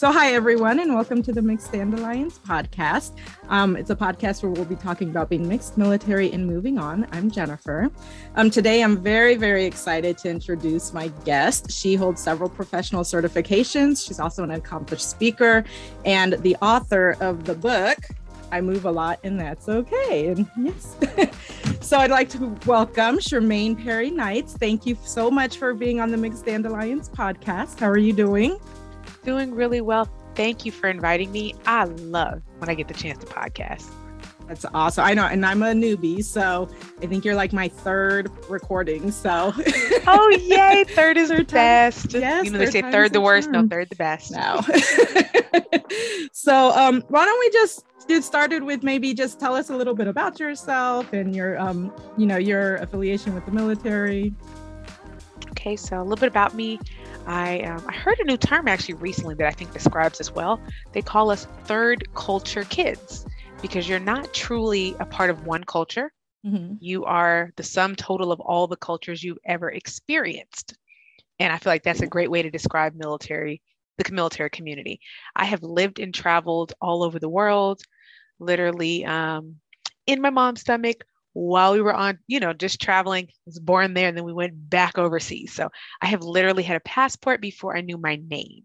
So, hi, everyone, and welcome to the Mixed Dandelions podcast. Um, it's a podcast where we'll be talking about being mixed, military, and moving on. I'm Jennifer. Um, today, I'm very, very excited to introduce my guest. She holds several professional certifications. She's also an accomplished speaker and the author of the book, I Move a Lot, and That's Okay. And yes. so, I'd like to welcome Shermaine Perry Knights. Thank you so much for being on the Mixed Dandelions podcast. How are you doing? Doing really well. Thank you for inviting me. I love when I get the chance to podcast. That's awesome. I know, and I'm a newbie, so I think you're like my third recording. So, oh yay, third is the best. Yes, you know they say third the worst, no, third the best. No. so, um, why don't we just get started with maybe just tell us a little bit about yourself and your, um, you know, your affiliation with the military. Okay, so a little bit about me. I, um, I heard a new term actually recently that I think describes as well. They call us third culture kids because you're not truly a part of one culture. Mm-hmm. You are the sum total of all the cultures you've ever experienced. And I feel like that's a great way to describe military, the military community. I have lived and traveled all over the world, literally um, in my mom's stomach, while we were on, you know, just traveling, I was born there, and then we went back overseas. So I have literally had a passport before I knew my name.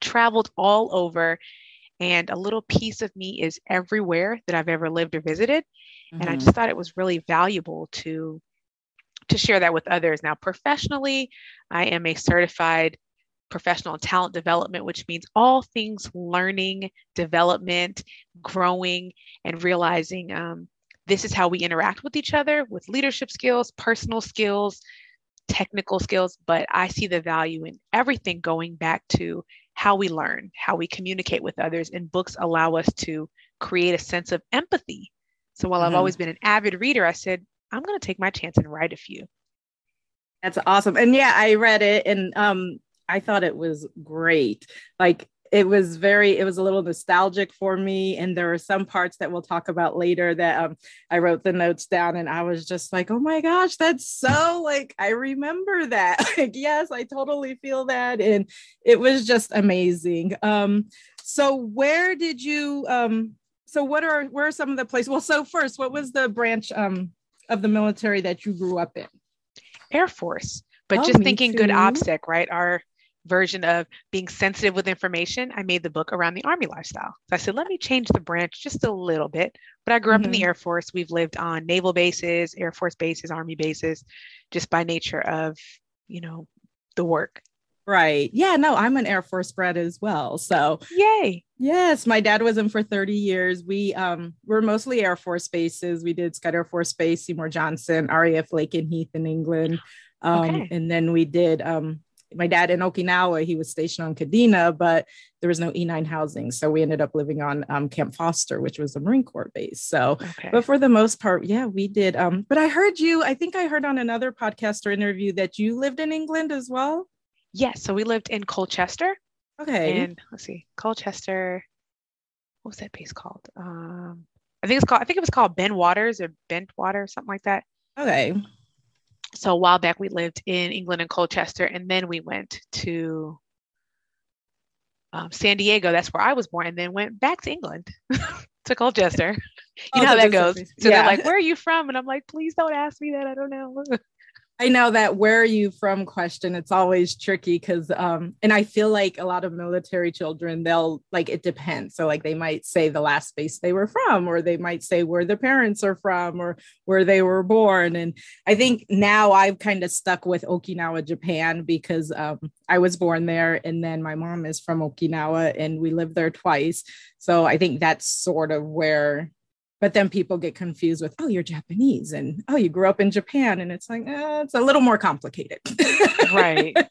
Traveled all over, and a little piece of me is everywhere that I've ever lived or visited. Mm-hmm. And I mm-hmm. just thought it was really valuable to to share that with others. Now, professionally, I am a certified professional talent development, which means all things learning, development, growing, and realizing um, this is how we interact with each other with leadership skills, personal skills, technical skills. But I see the value in everything going back to how we learn, how we communicate with others. And books allow us to create a sense of empathy. So while mm-hmm. I've always been an avid reader, I said, I'm going to take my chance and write a few. That's awesome. And yeah, I read it and um I thought it was great. Like it was very it was a little nostalgic for me. And there are some parts that we'll talk about later that um, i wrote the notes down and i was just like oh my gosh that's so like i remember that. Like yes i totally feel that. And it was just amazing. Um so where did you um so what are where are some of the places well so first what was the branch um of the military that you grew up in? Air force but oh, just thinking too. good opsec right? Our version of being sensitive with information, I made the book around the Army lifestyle. So I said, let me change the branch just a little bit. But I grew up mm-hmm. in the mm-hmm. Air Force. We've lived on naval bases, Air Force bases, Army bases, just by nature of, you know, the work. Right. Yeah. No, I'm an Air Force bred as well. So yay. Yes, my dad was in for 30 years. We um were mostly Air Force bases. We did Scott Air Force Base, Seymour Johnson, RAF Lakenheath in England. Um, okay. and then we did um my dad in Okinawa, he was stationed on Kadena, but there was no E9 housing. So we ended up living on um, Camp Foster, which was a Marine Corps base. So, okay. but for the most part, yeah, we did. Um, but I heard you, I think I heard on another podcast or interview that you lived in England as well. Yes. So we lived in Colchester. Okay. And let's see, Colchester. What was that base called? Um, I think it's called, I think it was called Ben Waters or Bent Water, something like that. Okay so a while back we lived in England and Colchester, and then we went to um, San Diego. That's where I was born, and then went back to England to Colchester. You oh, know how that goes. So yeah. they're like, "Where are you from?" And I'm like, "Please don't ask me that. I don't know." I know that where are you from question. It's always tricky because, um, and I feel like a lot of military children, they'll like it depends. So, like, they might say the last base they were from, or they might say where their parents are from, or where they were born. And I think now I've kind of stuck with Okinawa, Japan, because um, I was born there, and then my mom is from Okinawa, and we lived there twice. So, I think that's sort of where but then people get confused with oh you're japanese and oh you grew up in japan. And it's like eh, it's a little more complicated. Right.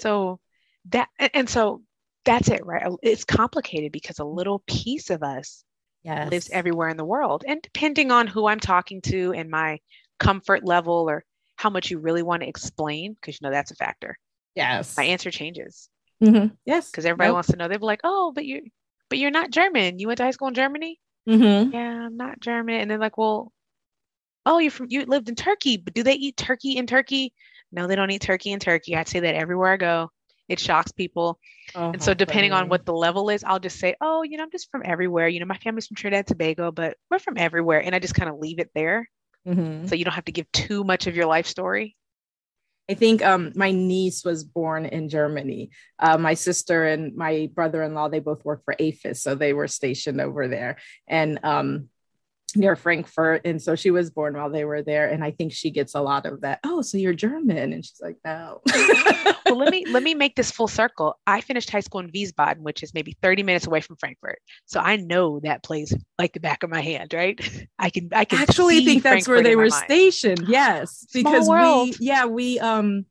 So that and so that's it right? It's complicated because a little piece of us yes. lives everywhere in the world. And depending on who i'm talking to and my comfort level or how much you really want to explain because you know that's a factor. Yes. My answer changes. Mm-hmm. yes. Because everybody nope. wants to know they're like oh but you but you're not german. You went to high school in germany Mm-hmm. Yeah, I'm not German. And they're like, well, oh, you're from you lived in Turkey, but do they eat turkey in Turkey? No, they don't eat turkey in Turkey. I'd say that everywhere I go. it shocks people. Oh, and so depending funny. on what the level is, I'll just say, oh, you know, I'm just from everywhere. You know, my family's from Trinidad Tobago, but we're from everywhere. And I just kind of leave it there. Mm-hmm. So you don't have to give too much of your life story. I think um, my niece was born in Germany. Uh, my sister and my brother-in-law, they both work for AAFES, so they were stationed over there. And um, near Frankfurt. And so she was born while they were there. And I think she gets a lot of that. Oh, so you're German. And she's like, no. well, let me let me make this full circle. I finished high school in Wiesbaden, which is maybe 30 minutes away from Frankfurt. So I know that place like the back of my hand, right? I can I can actually think that's Frankfurt where they were stationed. Yes. because we yeah, we um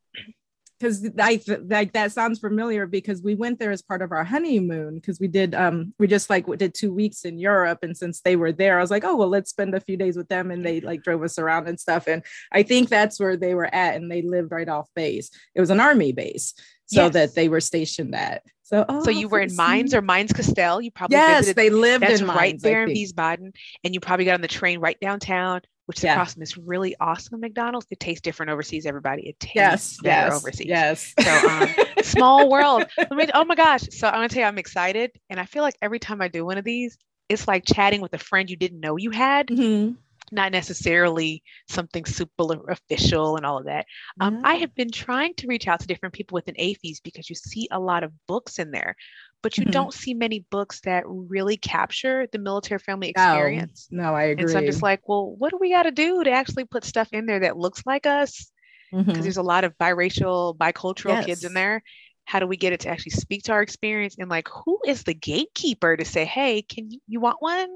because I like that sounds familiar because we went there as part of our honeymoon because we did um we just like did two weeks in Europe and since they were there I was like oh well let's spend a few days with them and they like drove us around and stuff and I think that's where they were at and they lived right off base. It was an army base so yes. that they were stationed at. So oh, so you were in Mainz or Mainz-Kastel you probably yes visited, they lived that's in right Mainz, there in Wiesbaden and you probably got on the train right downtown which yeah. across from this really awesome McDonald's. It tastes different overseas, everybody. It tastes yes, better yes, overseas. Yes. So um, small world. Let me, oh my gosh. So I'm gonna tell you, I'm excited. And I feel like every time I do one of these, it's like chatting with a friend you didn't know you had. Mm-hmm. Not necessarily something super official and all of that. Um, I have been trying to reach out to different people within AAFES because you see a lot of books in there but you mm-hmm. don't see many books that really capture the military family experience. No, no I agree. And so I'm just like, well, what do we got to do to actually put stuff in there that looks like us? Because mm-hmm. there's a lot of biracial, bicultural yes. kids in there. How do we get it to actually speak to our experience? And like, who is the gatekeeper to say, hey, can you, you want one?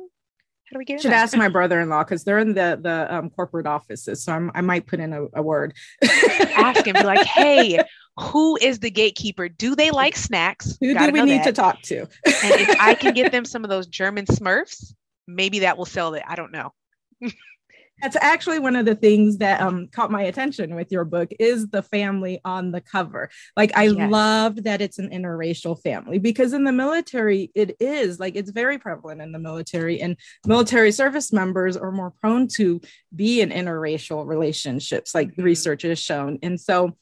Do we get? Should ask my brother-in-law because they're in the the um, corporate offices, so I'm, i might put in a, a word. ask him, be like, "Hey, who is the gatekeeper? Do they like snacks? Who do we need that. to talk to? and if I can get them some of those German Smurfs, maybe that will sell it. I don't know. That's actually one of the things that um, caught my attention with your book is the family on the cover. Like I yes. loved that it's an interracial family because in the military it is like it's very prevalent in the military and military service members are more prone to be in interracial relationships like mm-hmm. research has shown. And so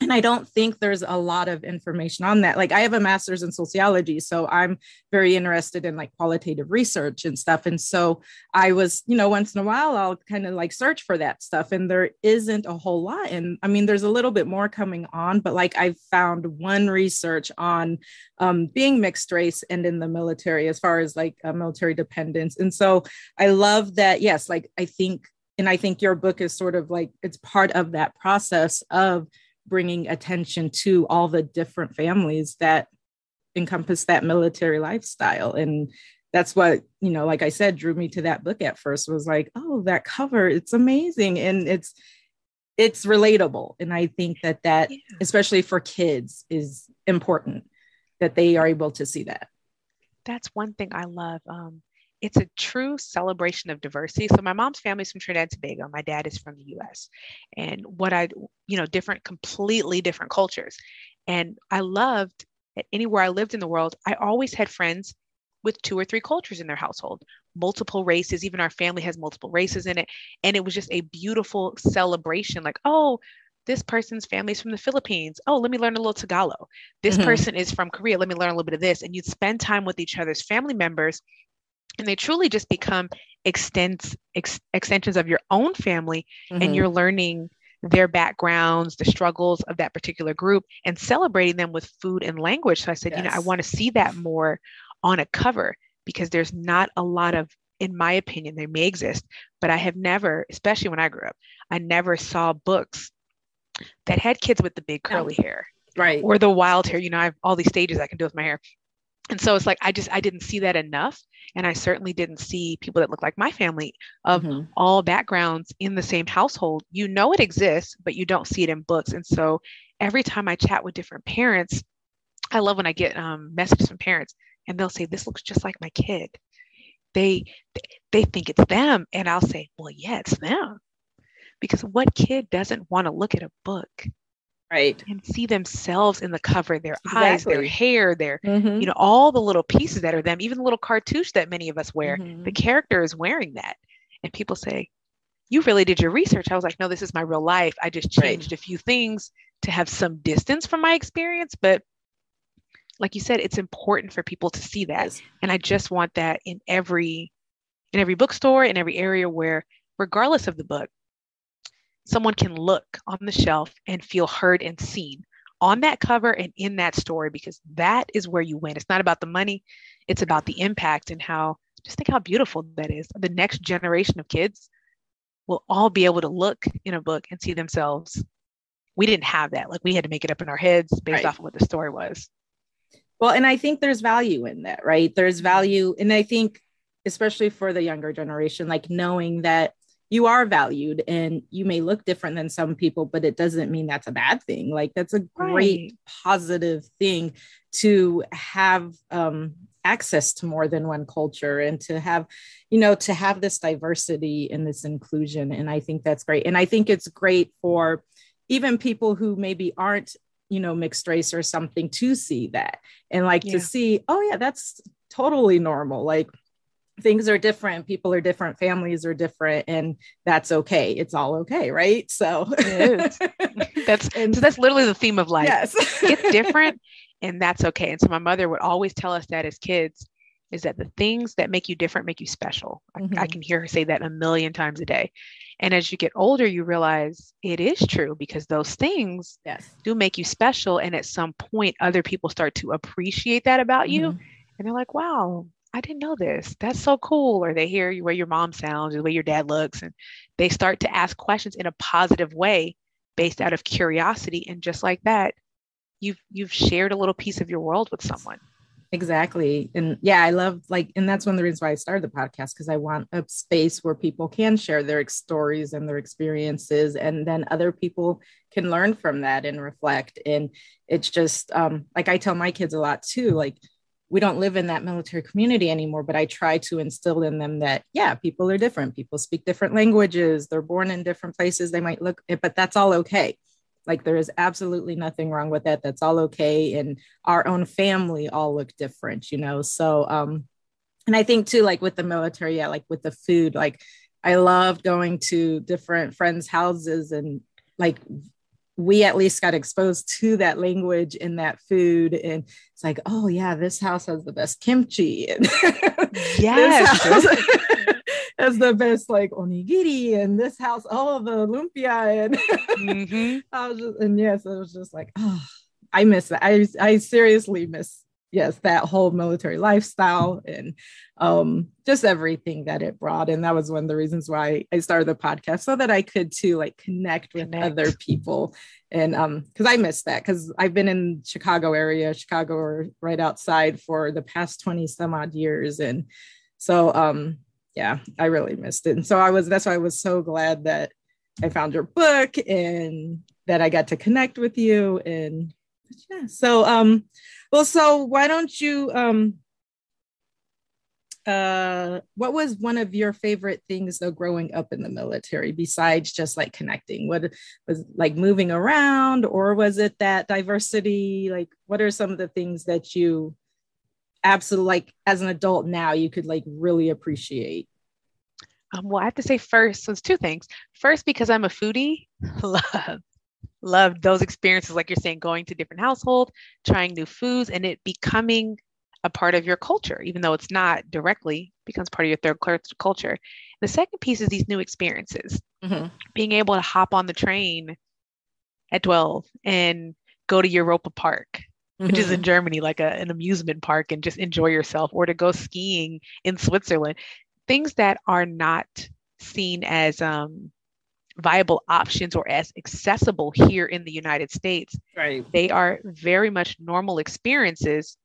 and I don't think there's a lot of information on that. Like I have a master's in sociology, so I'm very interested in like qualitative research and stuff. And so I was, you know, once in a while I'll kind of like search for that stuff and there isn't a whole lot. And I mean, there's a little bit more coming on, but like I've found one research on um, being mixed race and in the military as far as like uh, military dependence. And so I love that. Yes, like I think, and I think your book is sort of like it's part of that process of bringing attention to all the different families that encompass that military lifestyle. And that's what you know like i said drew me to that book at first was like oh that cover it's amazing. And it's it's relatable. And i think that that yeah. especially for kids is important that they are able to see that. That's one thing i love um, it's a true celebration of diversity. So my mom's family is from Trinidad and Tobago. My dad is from the US. And what I, you know, different, completely different cultures. And I loved anywhere I lived in the world, I always had friends with two or three cultures in their household, multiple races. Even our family has multiple races in it. And it was just a beautiful celebration like, oh, this person's family is from the Philippines. Oh, let me learn a little Tagalog. This mm-hmm. person is from Korea. Let me learn a little bit of this. And you'd spend time with each other's family members and they truly just become extends ex, extensions of your own family mm-hmm. and you're learning their backgrounds the struggles of that particular group and celebrating them with food and language. So i said yes. you know i want to see that more on a cover because there's not a lot of in my opinion they may exist but i have never especially when i grew up i never saw books that had kids with the big curly hair right. or the wild hair. You know i have all these stages i can do with my hair and so it's like i just i didn't see that enough. And i certainly didn't see people that look like my family of mm-hmm. all backgrounds in the same household. You know it exists but you don't see it in books. And so every time i chat with different parents i love when i get um, messages from parents and they'll say this looks just like my kid. They they think it's them. And i'll say well yeah it's them. Because what kid doesn't want to look at a book right and see themselves in the cover their exactly. eyes their hair their mm-hmm. you know all the little pieces that are them even the little cartouche that many of us wear mm-hmm. the character is wearing that and people say you really did your research i was like no this is my real life i just changed right. a few things to have some distance from my experience but like you said, it's important for people to see that. Yes. And I just want that in every in every bookstore, in every area where, regardless of the book, someone can look on the shelf and feel heard and seen on that cover and in that story because that is where you win. It's not about the money, it's about the impact and how just think how beautiful that is. The next generation of kids will all be able to look in a book and see themselves. We didn't have that. Like we had to make it up in our heads based Right. off of what the story was. Well, and I think there's value in that, right? There's value, and I think especially for the younger generation, like knowing that you are valued and you may look different than some people, but it doesn't mean that's a bad thing. Like that's a great positive thing to have um, access to more than one culture and to have, you know, to have this diversity and this inclusion. And I think that's great. And I think it's great for even people who maybe aren't you know mixed race or something to see that and like Yeah. to see oh yeah that's totally normal like things are different people are different families are different and that's okay it's all okay right so That's And- so that's literally the theme of life. yes it's different and that's okay. And so my mother would always tell us that as kids is that the things that make you different make you special. I, I Mhm. can hear her say that a million times a day. And as you get older, you realize it is true because those things yes do make you special. And at some point, other people start to appreciate that about you. Mhm. And they're like, wow, I didn't know this. That's so cool. Or they hear you way your mom sounds, or the way your dad looks, and they start to ask questions in a positive way based out of curiosity. And just like that, you've you've shared a little piece of your world with someone. exactly and yeah i love like and that's one of the reasons why i started the podcast because i want a space where people can share their stories and their experiences and then other people can learn from that and reflect and it's just um like i tell my kids a lot too like we don't live in that military community anymore but i try to instill in them that yeah people are different. People speak different languages. They're born in different places. They might look but that's all okay. Like there is absolutely nothing wrong with that. That's all okay. And our own family all look different you know? So um and i think too like with the military yeah like with the food like i loved going to different friends houses and like we at least got exposed to that language and that food and it's like oh yeah this house has the best kimchi and Yes. has the best like onigiri and this house all oh the lumpia and Mhm. I was just, and yes, it was just like, oh, I miss that. I, I seriously miss, yes, that whole military lifestyle and um, just everything that it brought. And that was one of the reasons why I started the podcast so that I could too, like connect with Connect. other people. And um, cause I missed that cause I've been in Chicago area, Chicago or right outside for the past 20 some odd years. And so, um, yeah, I really missed it. And so I was, that's why I was so glad that I found your book and that I got to connect with you. And yeah, so um, well, so why don't you um uh what was one of your favorite things though growing up in the military besides just like connecting? What was like moving around or was it that diversity? Like what are some of the things that you absolutely like as an adult now you could like really appreciate? Um, well, I have to say first, so it's two things. First, because I'm a foodie, love, love those experiences, like you're saying, going to different household, trying new foods, and it becoming a part of your culture, even though it's not directly becomes part of your third cul- culture. The second piece is these new experiences, Mhm. being able to hop on the train at 12 and go to Europa Park, which is in Germany, like a, an amusement park, and just enjoy yourself, or to go skiing in Switzerland. Things that are not seen as um, viable options or as accessible here in the United States. right. They are very much normal experiences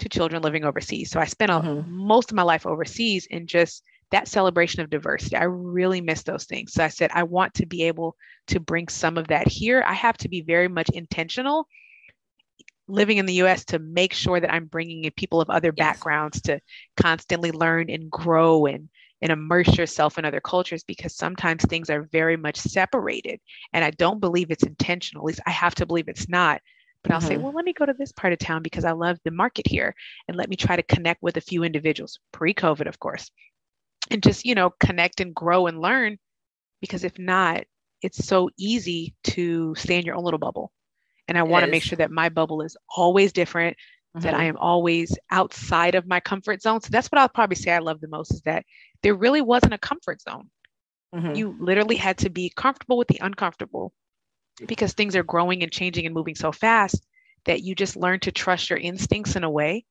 to children living overseas. So I spent a, Mhm. most of my life overseas and just that celebration of diversity. I really miss those things. So I said, I want to be able to bring some of that here. I have to be very much intentional living in the US to make sure that I'm bringing in people of other Yes. backgrounds to constantly learn and grow and and immerse yourself in other cultures because sometimes things are very much separated and I don't believe it's intentional. At least I have to believe it's not. But I'll say, Mhm. well, let me go to this part of town because I love the market here and let me try to connect with a few individuals pre-COVID, of course. And just, you know, connect and grow and learn because if not, it's so easy to stay in your own little bubble. And I want to make sure that my bubble is always different, that I am always outside of my comfort zone. So that's what I'll probably say I love the most is that there really wasn't a comfort zone. Mhm. You literally had to be comfortable with the uncomfortable because things are growing and changing and moving so fast that you just learn to trust your instincts in a way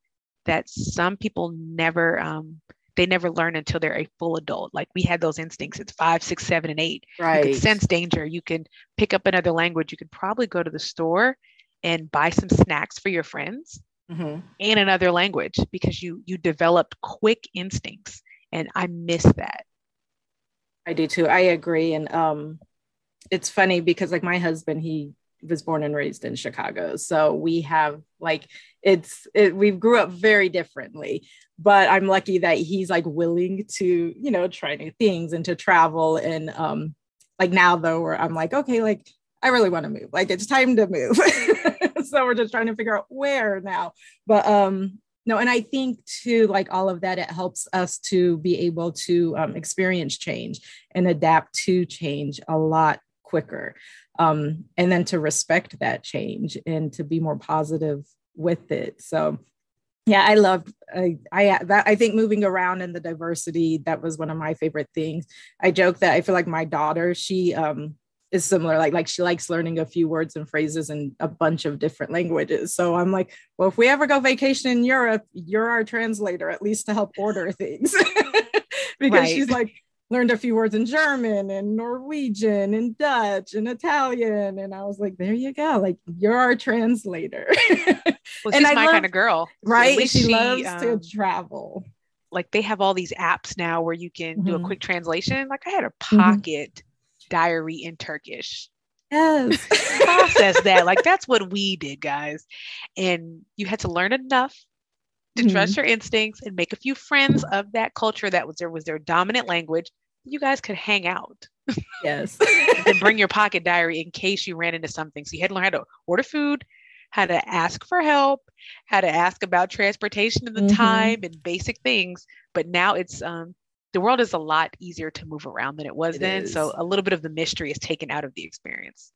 that some people never um, they never learn until they're a full adult like we had those instincts It's five six seven and eight you right. can sense danger you can pick up another language you could probably go to the store and buy some snacks for your friends Mhm. in another language because you you developed quick instincts and i miss that I do too. I agree. And um, it's funny because like my husband, he was born and raised in Chicago. So we have like it's it, we grew up very differently. But I'm lucky that he's like willing to, you know, try new things and to travel. And um, like now though, where I'm like, okay, like I really want to move. Like it's time to move. so we're just trying to figure out where now. But um no, and I think too, like all of that, it helps us to be able to um, experience change and adapt to change a lot quicker. Um, and then to respect that change and to be more positive with it. So yeah, I loved I I that I think moving around and the diversity, that was one of my favorite things. I joke that I feel like my daughter, she um is similar like like she likes learning a few words and phrases in a bunch of different languages. So i'm like well if we ever go vacation in europe you're our translator at least to help order things. Because Right. she's like learned a few words in german and norwegian and dutch and italian. And i was like there you go. Like you're our translator. Well And she's I my love- kind of girl. Right? least she, loves um, to travel. like they have all these apps now where you can do a Mhm. quick translation. Like i had a Mhm. pocket diary in turkish yes process that. Like that's what we did, guys. And you had to learn enough to Mhm. trust your instincts and make a few friends of that culture that was there was their dominant language. You guys could hang out yes and bring your pocket diary in case you ran into something. So you had to learn how to order food, how to ask for help, how to ask about transportation and the Mhm. time and basic things. But now it's um the world is a lot easier to move around than it was It then. So a little bit of the mystery is taken out of the experience.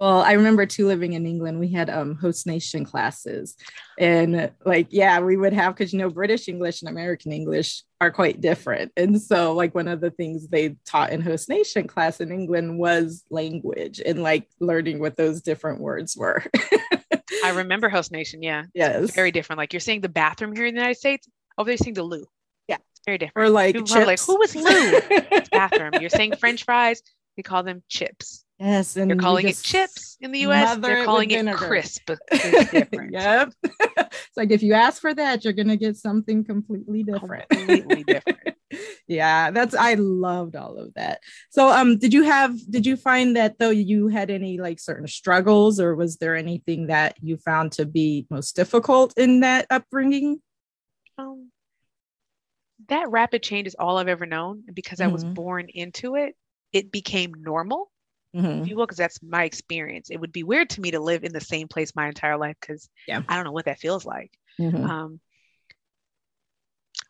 Well, I remember too living in England, we had um host nation classes. And like, yeah, we would have because you know, British English and American English are quite different. And so, like, one of the things they taught in host nation class in England was language and like learning what those different words were. I remember Host Nation, yeah. yes. very different. Like you're seeing the bathroom here in the United States, over there you're seeing the loo. Very different. or like, People probably like, chips. who was Lou? bathroom. You're saying French fries, we call them chips. yes. And You're calling it chips in the US, it they're calling it crisp. It's different. yep. it's like if you ask for that, you're gonna get something completely different. Completely different. yeah, that's I loved all of that. So um did you have did you find that though you had any like certain struggles or was there anything that you found to be most difficult in that upbringing? Um, that rapid change is all I've ever known. And because I was Mhm. born into it, it became normal, Mhm. if you will, because that's my experience. It would be weird to me to live in the same place my entire life because Yeah. I don't know what that feels like. Mhm. Um,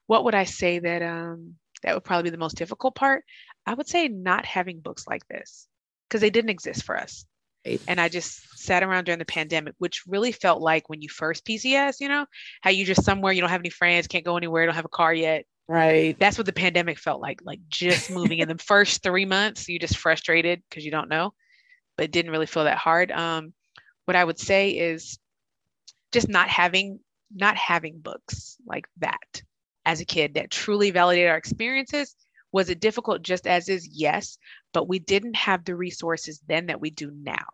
what would I say that um, that would probably be the most difficult part? I would say not having books like this because they didn't exist for us. Right. And I just sat around during the pandemic, which really felt like when you first PCS, you know, how you just somewhere, you don't have any friends, can't go anywhere, don't have a car yet. Right. That's what the pandemic felt like, like just moving in the first three months, you just frustrated because you don't know, but it didn't really feel that hard. Um, what I would say is just not having not having books like that as a kid that truly validated our experiences was it difficult just as is yes but we didn't have the resources then that we do now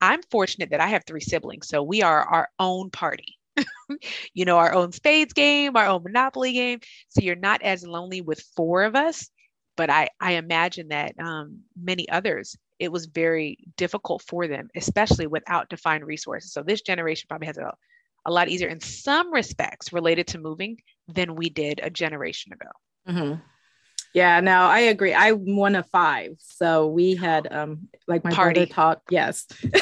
i'm fortunate that i have three siblings so we are our own party you know our own spades game our own monopoly game. So you're not as lonely with four of us but i i imagine that um, many others it was very difficult for them especially without defined resources. So this generation probably has a, a lot easier in some respects related to moving than we did a generation ago. Mhm. Yeah, no, I agree. I'm one of five. So we had um like my Party. brother taught, yes.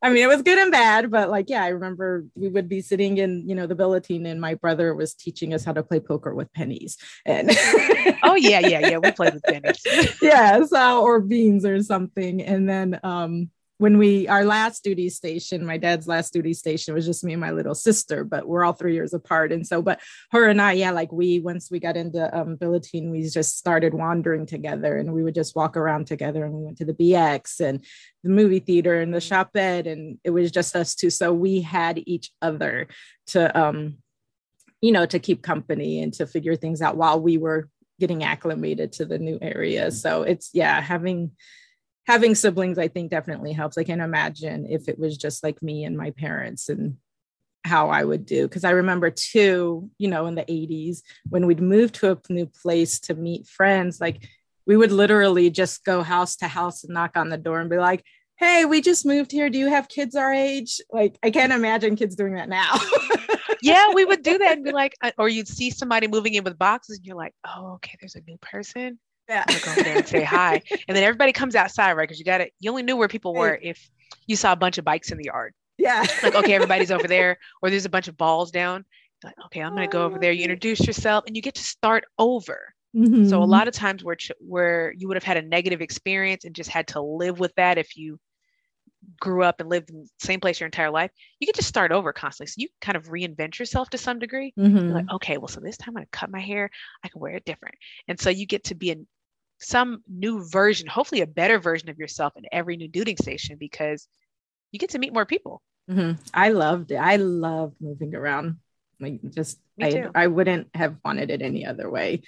I mean, it was good and bad, but like, yeah, I remember we would be sitting in, you know, the billeting and my brother was teaching us how to play poker with pennies. And oh yeah yeah yeah we played with pennies yeah, so or beans or something. And then um when we our last duty station my dad's last duty station was just me and my little sister but we're all three years apart. And so but her and i yeah like we once we got into um billeting we just started wandering together and we would just walk around together and we went to the bx and the movie theater and the shoppette and it was just us two. So we had each other to um you know to keep company and to figure things out while we were getting acclimated to the new area. So it's yeah having having siblings, I think definitely helps. I can imagine if it was just like me and my parents and how I would do. Cause I remember too, you know, in the 80s when we'd move to a new place to meet friends, like we would literally just go house to house and knock on the door and be like, Hey, we just moved here. Do you have kids our age? Like, I can't imagine kids doing that now. yeah, we would do that and be like, uh, or you'd see somebody moving in with boxes and you're like, oh, okay, there's a new person. Yeah. I'm gonna go there and say hi. And then everybody comes outside, right? Because you got it. You only knew where people were if you saw a bunch of bikes in the yard. Yeah. like, okay, everybody's over there, or there's a bunch of balls down. Like, okay, I'm gonna go over there. You introduce yourself and you get to start over. Mm-hmm. So a lot of times where where you would have had a negative experience and just had to live with that if you grew up and lived in the same place your entire life, you get to start over constantly. So you kind of reinvent yourself to some degree. Mm-hmm. like, okay, well, so this time I'm gonna cut my hair, I can wear it different. And so you get to be in some new version, hopefully a better version of yourself in every new duty station because you get to meet more people. Mm-hmm. I loved it. I loved moving around. Like just I, I wouldn't have wanted it any other way.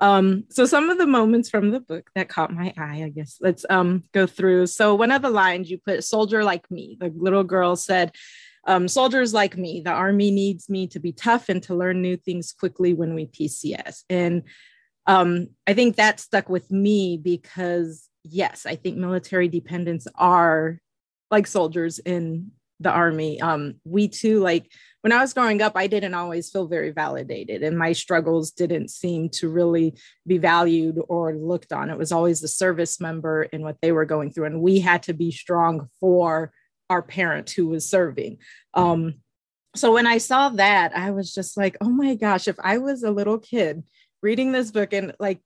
Um, so some of the moments from the book that caught my eye, I guess let's um go through. So one of the lines you put soldier like me, the little girl said, um, soldiers like me, the army needs me to be tough and to learn new things quickly when we PCS. And um, I think that stuck with me because, yes, I think military dependents are like soldiers in the army. Um, we too, like when I was growing up, I didn't always feel very validated, and my struggles didn't seem to really be valued or looked on. It was always the service member and what they were going through, and we had to be strong for our parent who was serving. Um, so when I saw that, I was just like, oh my gosh, if I was a little kid reading this book and like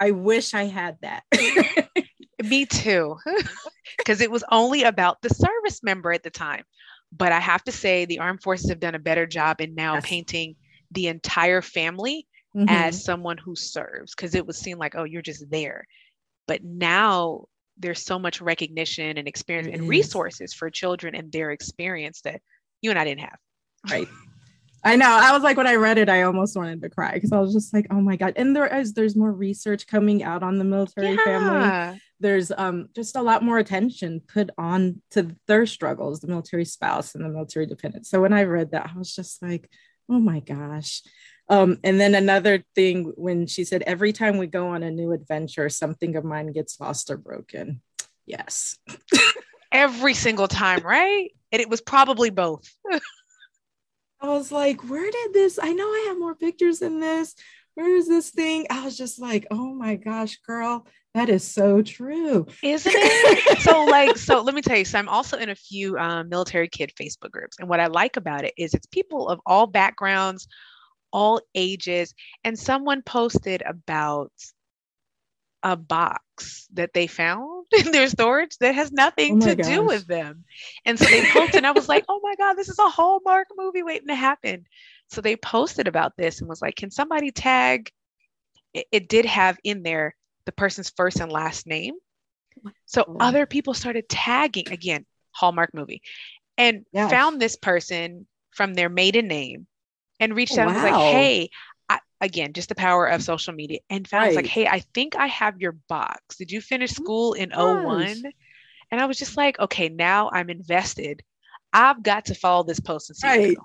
I wish I had that. Me too. Because it was only about the service member at the time. But I have to say, the armed forces have done a better job in now yes. painting the entire family mm-hmm. as someone who serves, because it was seen like, oh, you're just there. But now there's so much recognition and experience and resources for children and their experience that you and I didn't have. Right. I know. I was like, when I read it, I almost wanted to cry because I was just like, oh my God. And there is there's more research coming out on the military yeah. family. There's um just a lot more attention put on to their struggles, the military spouse and the military dependent. So when I read that, I was just like, oh my gosh. Um, and then another thing when she said, every time we go on a new adventure, something of mine gets lost or broken. Yes. every single time, right? And it was probably both. I was like, where did this? I know I have more pictures than this. Where is this thing? I was just like, oh my gosh, girl, that is so true. Isn't it? so, like, so let me tell you, so I'm also in a few um, military kid Facebook groups. And what I like about it is it's people of all backgrounds, all ages. And someone posted about a box that they found in their storage that has nothing oh to gosh. do with them. And so they posted, and I was like, oh my God, this is a Hallmark movie waiting to happen. So they posted about this and was like, can somebody tag? It, it did have in there the person's first and last name. So oh. other people started tagging again, Hallmark movie, and yes. found this person from their maiden name and reached out wow. and was like, hey, again, just the power of social media and found right. like, hey, I think I have your box. Did you finish oh school in 01? And I was just like, okay, now I'm invested. I've got to follow this post and see. Right.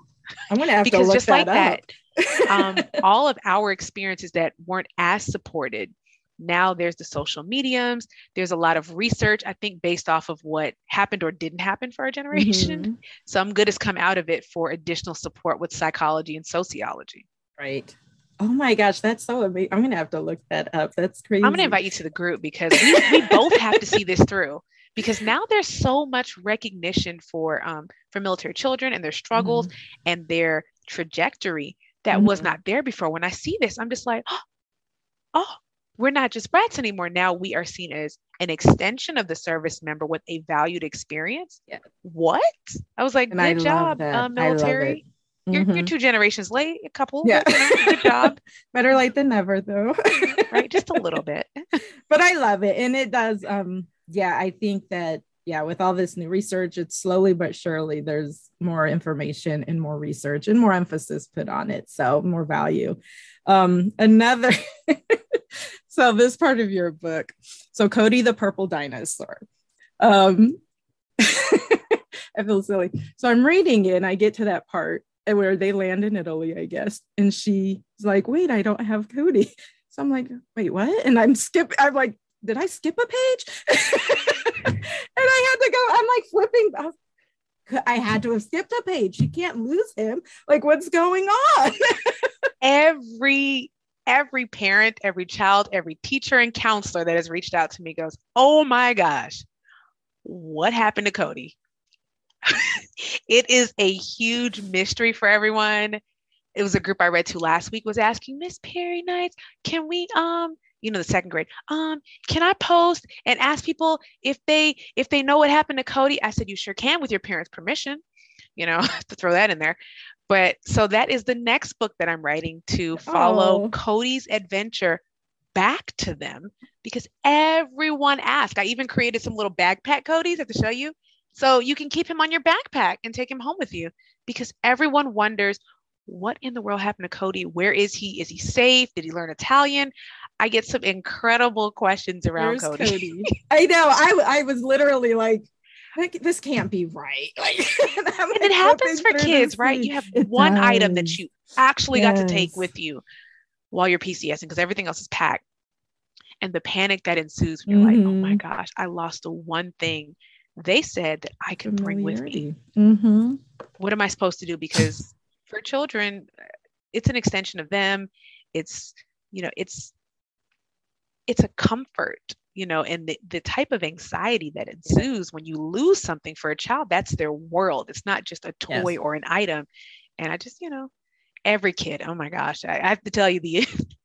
I'm gonna have because to look just that like up. that, um, all of our experiences that weren't as supported. Now there's the social mediums. There's a lot of research, I think, based off of what happened or didn't happen for our generation. Mm-hmm. Some good has come out of it for additional support with psychology and sociology. Right. Oh my gosh, that's so amazing. I'm gonna have to look that up. That's crazy. I'm gonna invite you to the group because we, we both have to see this through because now there's so much recognition for um for military children and their struggles mm-hmm. and their trajectory that mm-hmm. was not there before. When I see this, I'm just like, oh, we're not just brats anymore. Now we are seen as an extension of the service member with a valued experience. Yeah. What? I was like, And good I job, uh, military. You're, you're Mhm. two generations late, a couple. Yeah. but, you know, good job. Better late than never, though. right? Just a little bit. but I love it. And it does. Um, yeah, I think that, yeah, with all this new research, it's slowly but surely there's more information and more research and more emphasis put on it. So more value. Um, another, so this part of your book. So Cody the purple dinosaur. Um, I feel silly. So I'm reading it and I get to that part where they land in Italy, I guess. And she's like, wait, I don't have Cody. So I'm like, wait, what? And I'm skip. I'm like, did I skip a page? and I had to go. I'm like flipping. I, was- I had to have skipped a page. You can't lose him. Like, what's going on? Every every parent, every child, every teacher and counselor that has reached out to me goes, "Oh my gosh, what happened to Cody?" It is a huge mystery for everyone. It was a group I read to last week was asking Miss Perry Knights, can we um you know the second grade um can i post and ask people if they if they know what happened to cody i said you sure can with your parents permission you know to throw that in there but so that is the next book that i'm writing to follow Oh. cody's adventure back to them because everyone asked i even created some little backpack codys i have to show you so you can keep him on your backpack and take him home with you because everyone wonders what in the world happened to Cody? Where is he? Is he safe? Did he learn Italian? I get some incredible questions around Where's Cody. Cody? I know. I I was literally like, like, this can't be right. Like, and, And like, it happens for kids, right? You have It one item that you actually got to take with you while you're PCSing because everything else is packed. And the panic that ensues when you're like, oh my Mhm. gosh, I lost the one thing they said that I could bring with me. Mm-hmm. what am I supposed to do? Because for children, it's an extension of them. It's, you know, it's it's a comfort, you know, and the, the type of anxiety that ensues when you lose something for a child, that's their world. It's not just a toy Yes. or an item. And I just, you know, every kid, oh my gosh, I, I have to tell you the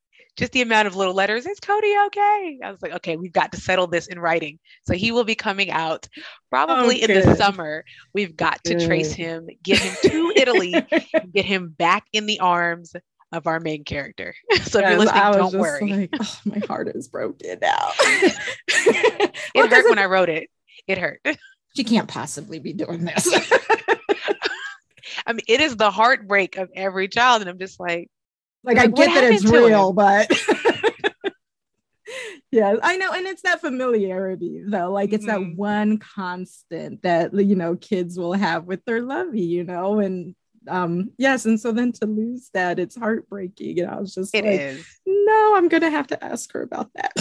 just the amount of little letters, is Cody okay? I was like, okay, we've got to settle this in writing. So he will be coming out probably in the summer. We've got to trace him, get him to Italy, and get him back in the arms of our main character. so if you're Yes, listening, I was don't worry. Like, oh, my heart is broken now. it Well, hurt when I wrote it. It hurt. she can't possibly be doing this. I mean, it is the heartbreak of every child. And I'm just like, like I Like, get that it's real, him? but yeah, I know, and it's that familiarity though. Like it's that Mhm. one constant that you know kids will have with their lovey, you know, and um yes, and so then to lose that, it's heartbreaking. And I was just it like, is. no, I'm gonna have to ask her about that.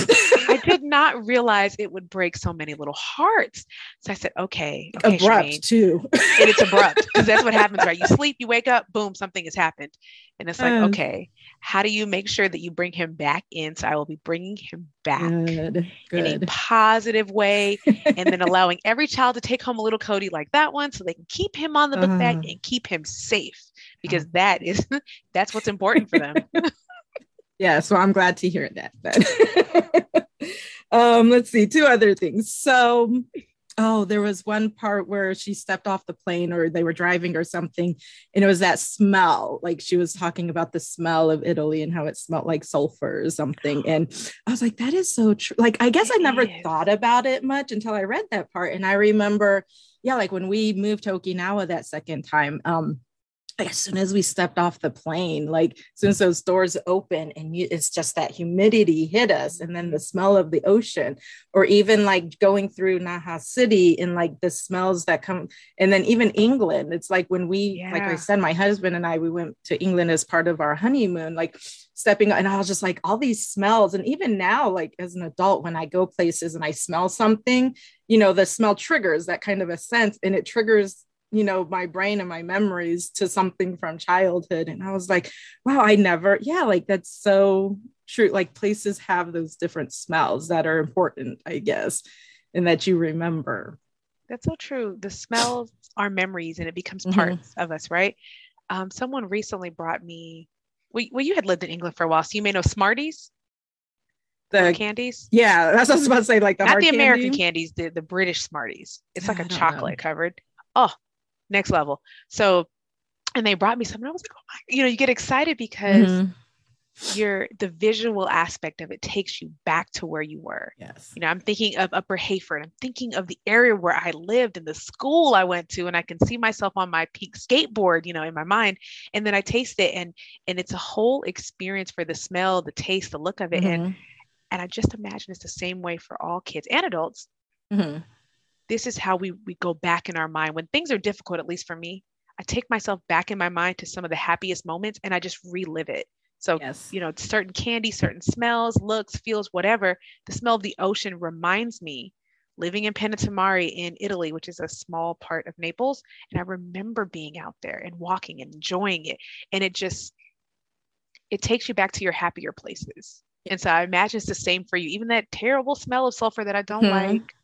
I did not realize it would break so many little hearts. So I said, okay, okay abrupt too. and it's abrupt because that's what happens, right? You sleep, you wake up, boom, something has happened. And it's like, Yes. okay, how do you make sure that you bring him back in? So I will be bringing him back Good, in a positive way and then allowing every child to take home a little Cody like that one so they can keep him on the book bag Uh-huh. and keep him safe because that is that's what's important for them. yeah so i'm glad to hear that um let's see two other things so oh there was one part where she stepped off the plane or they were driving or something and it was that smell like she was talking about the smell of italy and how it smelled like sulfur or something. And i was like that is so true. Like i guess i never thought about it much until i read that part. And i remember yeah like when we moved to okinawa that second time um as soon as we stepped off the plane, like as soon as those doors open and you, it's just that humidity hit us, and then the smell of the ocean, or even like going through Naha City and like the smells that come, and then even England. It's like when we, like I said, my husband and I, we went to England as part of our honeymoon, like stepping, and I was just like all these smells, and even now, like as an adult, when I go places and I smell something, you know, the smell triggers that kind of a sense, and it triggers you know my brain and my memories to something from childhood and i was like wow i never yeah like that's so true like places have those different smells that are important i guess and that you remember That's so true. The smells are memories and it becomes Mhm. parts of us, right? Um, someone recently brought me, well, well, you had lived in England for a while, so you may know Smarties. the candies. Yeah, that's what I was about to say. Like the not the candy. American candies, the the British Smarties. It's like I a chocolate know. covered. Oh, next level. So, and they brought me something. I was like, oh my, you know, you get excited because Mhm. your the visual aspect of it takes you back to where you were. Yes. You know, I'm thinking of Upper Heyford. I'm thinking of the area where I lived and the school I went to, and I can see myself on my peak skateboard, you know, in my mind. And then I taste it, and and it's a whole experience for the smell, the taste, the look of it. And Mhm. and I just imagine it's the same way for all kids and adults. Mhm. This is how we we go back in our mind when things are difficult. At least for me, I take myself back in my mind to some of the happiest moments, and I just relive it. So Yes. you know, certain candy, certain smells, looks, feels, whatever. The smell of the ocean reminds me living in Pinetamare in Italy, which is a small part of Naples. And I remember being out there and walking and enjoying it. And it just, it takes you back to your happier places. And so I imagine it's the same for you. Even that terrible smell of sulfur that I don't Mhm. like.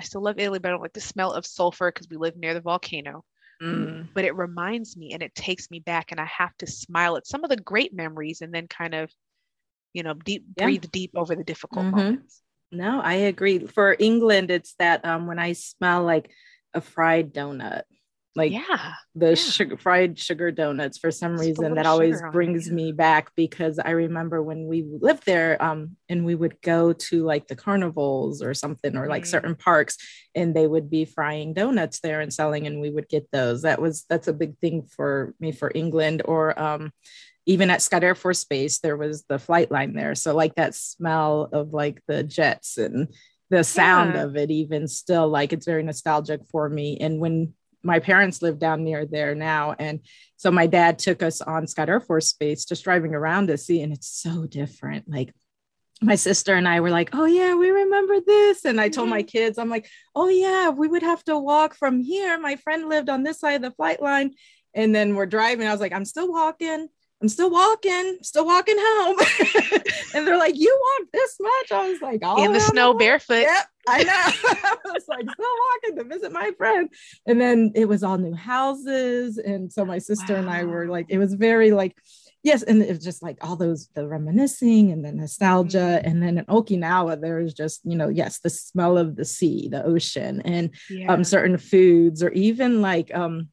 I still love Italy, but I don't like the smell of sulfur because we live near the volcano Mm. but it reminds me and it takes me back and I have to smile at some of the great memories and then kind of you know deep Yeah. breathe deep over the difficult Mhm. moments. No, I agree. For England, it's that um when I smell like a fried donut, like yeah. the yeah. sugar, fried sugar donuts for some reason that always sugar on it, brings me back because I remember when we lived there um and we would go to like the carnivals or something or like Mm. certain parks and they would be frying donuts there and selling and we would get those that was that's a big thing for me for England or um even at Scott Air Force Base there was the flight line there so like that smell of like the jets and the sound Yeah. of it even still like it's very nostalgic for me and when my parents live down near there now. And so my dad took us on Scott Air Force Base, just driving around to see, and it's so different. Like my sister and I were like, oh yeah, we remember this. And I told my mm-hmm. kids, I'm like, oh yeah, we would have to walk from here. My friend lived on this side of the flight line. And then we're driving. I was like, I'm still walking. I'm still walking, still walking home. and they're like, You walk this much? I was like, all In the snow block." barefoot. Yep, I know. I was like, still walking to visit my friend. And then it was all new houses. And so my sister and I were like, it was very like, yes. And it was just like all those, the reminiscing and the nostalgia. Mhm. And then in Okinawa, there was just, you know, yes, the smell of the sea, the ocean, and Yeah. um, certain foods, or even like, um,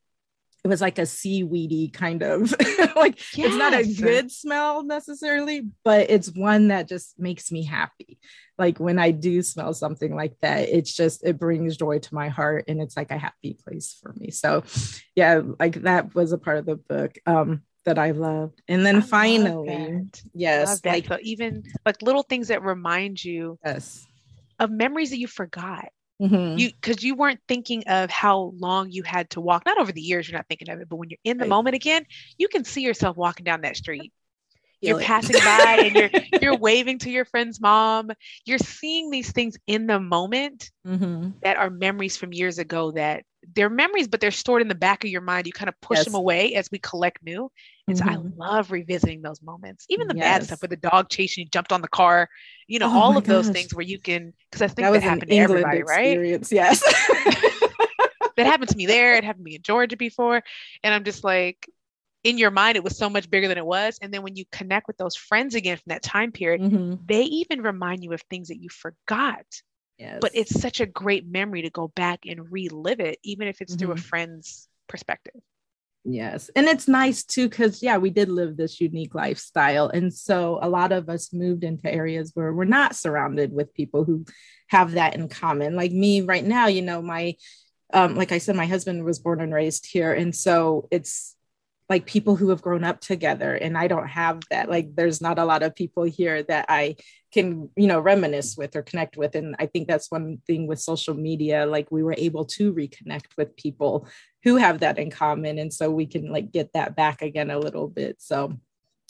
it was like a seaweedy kind of like it's not a good smell necessarily, but it's one that just makes me happy. Like when I do smell something like that, it's just it brings joy to my heart and it's like a happy place for me. So yeah, like that was a part of the book um that I loved. And then love finally, yes, like so even like little things that remind you yes. of memories that you forgot. Mhm. You because you weren't thinking of how long you had to walk. Not over the years, you're not thinking of it, but when you're in the Right. moment again, you can see yourself walking down that street. You're passing by and you're you're waving to your friend's mom. You're seeing these things in the moment Mhm. that are memories from years ago that they're memories, but they're stored in the back of your mind. You kind of push Yes. them away as we collect new. And so I love revisiting those moments, even the bad stuff with the dog chasing you, jumped on the car, you know, Oh all of those things where you can, because I think That that, happened to England everybody, right? experience. Yes. That happened to me there. It happened to me in Georgia before. And I'm just like, in your mind, it was so much bigger than it was. And then when you connect with those friends again from that time period, Mhm. they even remind you of things that you forgot. Yes. But it's such a great memory to go back and relive it, even if it's through a Mhm. friend's perspective. Yes. And it's nice too, because yeah, we did live this unique lifestyle. And so a lot of us moved into areas where we're not surrounded with people who have that in common. Like me right now, you know, my um, like I said, my husband was born and raised here. And so it's like people who have grown up together. And I don't have that. Like there's not a lot of people here that I can, you know, reminisce with or connect with. And I think that's one thing with social media. Like we were able to reconnect with people who have that in common and so we can like get that back again a little bit so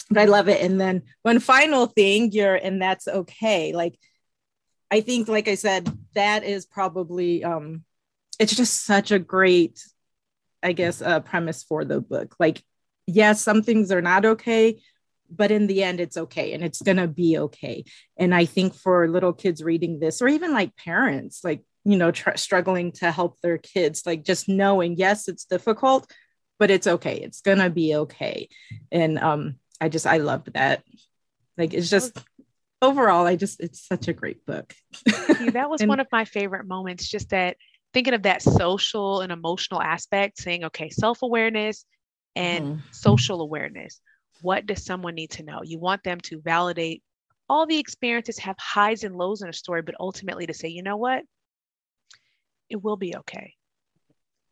but i love it and then one final thing you're and that's okay like i think like i said that is probably um it's just such a great i guess uh premise for the book. Like yes some things are not okay but in the end it's okay and it's going to be okay. And i think for little kids reading this or even like parents like you know tr- struggling to help their kids like just knowing yes it's difficult but it's okay. It's gonna be okay. And um i just i loved that. Like it's just overall, I just it's such a great book. that was one of my favorite moments. Just that thinking of that social and emotional aspect, saying, okay, self awareness and mm-hmm. social awareness. What does someone need to know? You want them to validate all the experiences, have highs and lows in a story, but ultimately to say, you know what? It will be okay.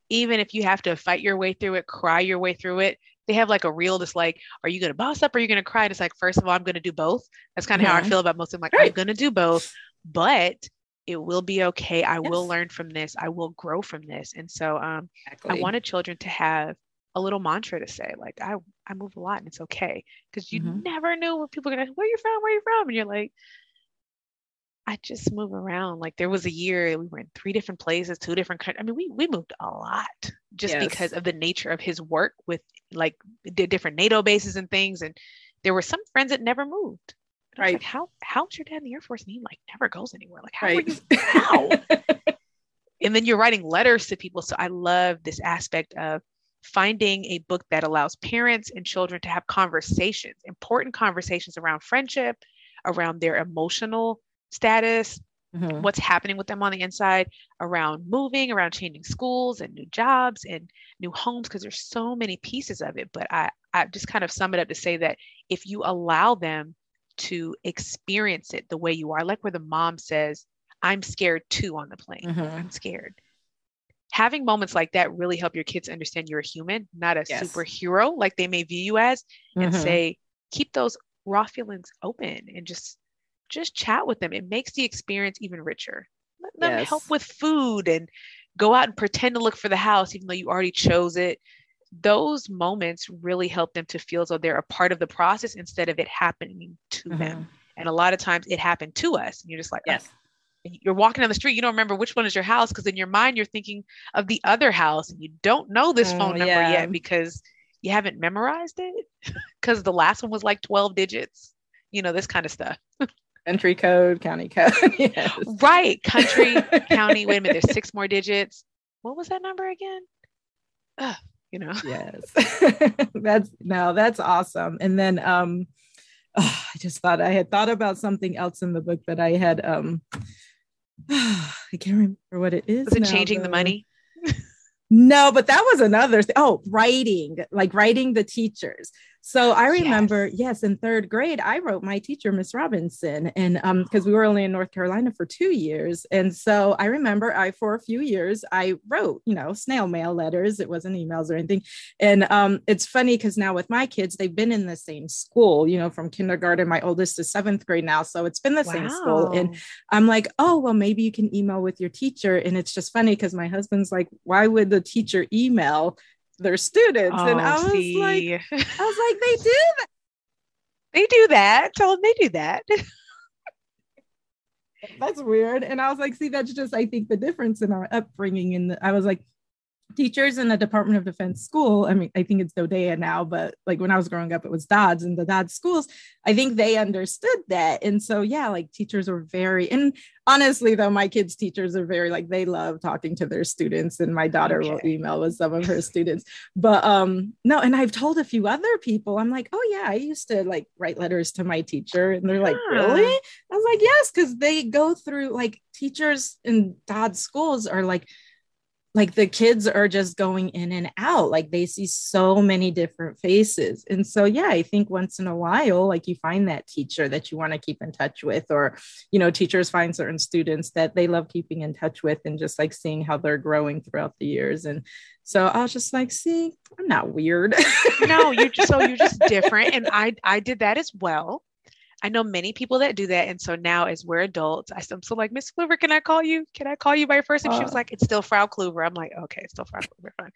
Even if you have to fight your way through it, cry your way through it, they have like a reel that's like, are you going to boss up or are you going to cry? And it's like, first of all, I'm going to do both. That's kind of how I feel about most of them. Like, right. I'm going to do both, but it will be okay. I yes. will learn from this. I will grow from this. And so um, exactly. I wanted children to have a little mantra to say, like, I, I move a lot and it's okay. Because you mm-hmm. never know what people are going to, where you from? Where are you from? And you're like, I just move around. Like there was a year we were in three different places, two different countries. I mean, we we moved a lot just yes. because of the nature of his work with like the different NATO bases and things. And there were some friends that never moved. Right. Like, how how's your dad in the Air Force? And he like never goes anywhere. Like how right. are you how? and then you're writing letters to people. So I love this aspect of finding a book that allows parents and children to have conversations, important conversations around friendship, around their emotional status, mm-hmm. what's happening with them on the inside, around moving, around changing schools and new jobs and new homes, because there's so many pieces of it. But I, I just kind of sum it up to say that if you allow them to experience it the way you are, like where the mom says, I'm scared too on the plane. Mm-hmm. I'm scared. Having moments like that really help your kids understand you're a human, not a yes. superhero like they may view you as, and mm-hmm. say, keep those raw feelings open and just just chat with them. It makes the experience even richer. Let them yes. help with food and go out and pretend to look for the house, even though you already chose it. Those moments really help them to feel as though they're a part of the process instead of it happening to mm-hmm. them. And a lot of times it happened to us. And you're just like, yes. Oh. You're walking down the street, you don't remember which one is your house because in your mind you're thinking of the other house and you don't know this phone mm, number yeah. yet because you haven't memorized it because the last one was like 12 digits, you know, this kind of stuff. country code, county code. yes. Right. Country, county. Wait a minute. There's six more digits. What was that number again? Ugh, you know. Yes. that's no, that's awesome. And then um oh, I just thought I had thought about something else in the book, but I had um I can't remember what it is. Was it now, changing though. the money? no, but that was another thing. Oh, writing, like writing the teachers. So I remember, yes. yes, in third grade, I wrote my teacher, Miss Robinson, and um, because we were only in North Carolina for two years, and so I remember I for a few years I wrote, you know, snail mail letters. It wasn't emails or anything, and um, it's funny because now with my kids, they've been in the same school, you know, from kindergarten. My oldest is seventh grade now, so it's been the wow. same school, and I'm like, oh well, maybe you can email with your teacher, and it's just funny because my husband's like, why would the teacher email? Their students. Oh, and I was see. like, I was like, they do that. They do that. Tell them they do that. That's weird. And I was like, see, that's just, I think, the difference in our upbringing. And I was like, teachers in the Department of Defense school. I mean, I think it's DoDEA now, but like when I was growing up, it was DoDDS and the DoDDS schools. I think they understood that. And so, yeah, like teachers are very, and honestly, though, my kids' teachers are very like, they love talking to their students. And my daughter okay. will email with some of her students. But um, no, and I've told a few other people, I'm like, oh, yeah, I used to like write letters to my teacher. And they're like, really? I was like, yes, because they go through like teachers in DoDDS schools are like, like the kids are just going in and out like they see so many different faces. And so yeah i think once in a while like you find that teacher that you want to keep in touch with or you know teachers find certain students that they love keeping in touch with and just like seeing how they're growing throughout the years. And so i was just like see i'm not weird. No you're just so you're just different. And i i did that as well I know many people that do that. And so now as we're adults, I, am still like, Miss Kluver, can I call you? Can I call you by your first name? Uh, she was uh. like, it's still Frau Kluver. I'm like, okay, it's still Frau Kluver, fine.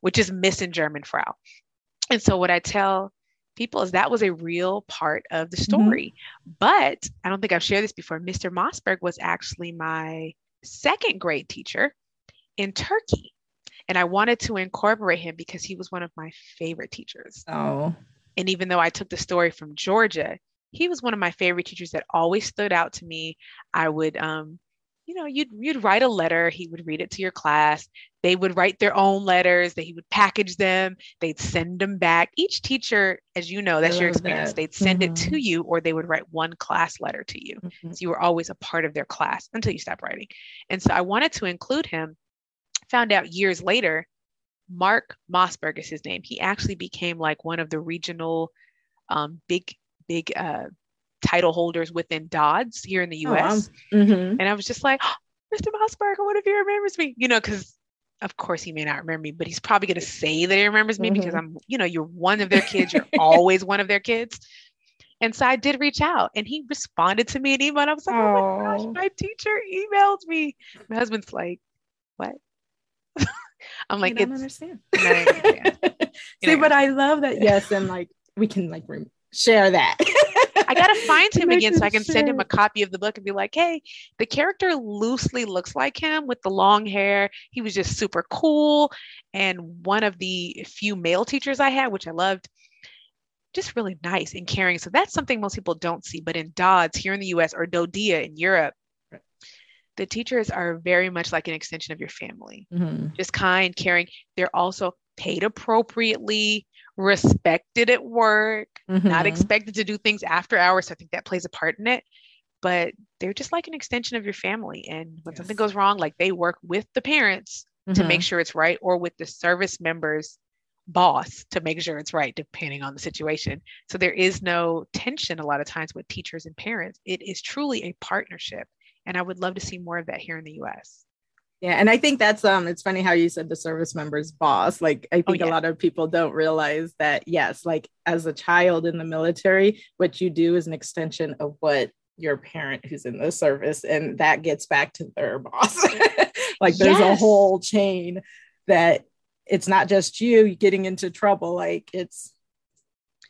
Which is Miss in German, Frau. And so what I tell people is that was a real part of the mm-hmm. story. Mm-hmm. But I don't think I've shared this before. Mr. Mossberg was actually my second grade teacher in Turkey. And I wanted to incorporate him because he was one of my favorite teachers. Oh. And even though I took the story from Georgia, he was one of my favorite teachers that always stood out to me. I would um, you know, you'd you'd write a letter, he would read it to your class. They would write their own letters, they would package them, they'd send them back. Each teacher, as you know, that's your experience, that. they'd send mm-hmm. it to mm-hmm. you or they would write one class letter to you. Mm-hmm. So you were always a part of their class until you stopped writing. And so I wanted to include him. Found out years later, Mark Mossberg is his name. He actually became like one of the regional um, big, big uh, title holders within DoDDS here in the US. Oh, mm-hmm. And I was just like, oh, Mr. Mossberg, what if he remembers me? You know, because of course he may not remember me, but he's probably going to say that he remembers me mm-hmm. because I'm, you know, you're one of their kids. You're always one of their kids. And so I did reach out and he responded to me an email. And I was like, oh, oh my gosh, my teacher emailed me. My husband's like, what? I'm like, I don't understand. I understand. See, but I love that. Yes. And like, we can like re- share that. I gotta find him again so I can send him a copy of the book and be like, hey, the character loosely looks like him with the long hair. He was just super cool. And one of the few male teachers I had, which I loved, just really nice and caring. So that's something most people don't see. But in DoDDS here in the US or DoDEA in Europe, the teachers are very much like an extension of your family, mm-hmm. just kind, caring. They're also paid appropriately respected at work, mm-hmm. not expected to do things after hours. So I think that plays a part in it. But they're just like an extension of your family. And when yes. something goes wrong, like they work with the parents mm-hmm. to make mm-hmm. sure it's right or with the service members boss to make sure it's right depending on the situation so there is no tension a lot of times with teachers and parents it is truly a partnership and i would love to see more of that here in the us yeah, and I think that's um it's funny how you said the service member's boss. Like I oh, think oh, yeah. a lot of people don't realize that yes, like as a child in the military, what you do is an extension of what your parent who's in the service and that gets back to their boss. like there's yes. a whole chain that it's not just you getting into trouble like it's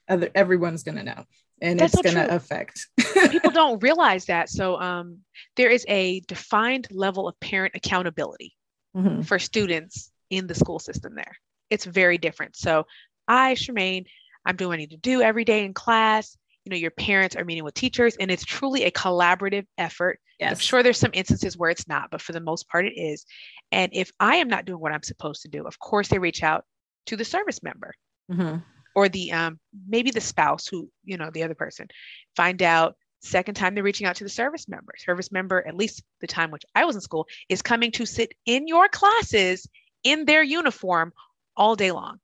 other everyone's going to know and That's it's so going to affect. People don't realize that. So um, there is a defined level of parent accountability mm-hmm. for students in the school system there. It's very different. So I, Shermaine, I'm doing what I need to do every day in class. You know, your parents are meeting with teachers, and it's truly a collaborative effort. Yes. I'm sure there's some instances where it's not, but for the most part, it is. And if I am not doing what I'm supposed to do, of course, they reach out to the service member. Mm-hmm or the um, maybe the spouse who you know the other person find out second time they're reaching out to the service member service member at least the time which i was in school is coming to sit in your classes in their uniform all day long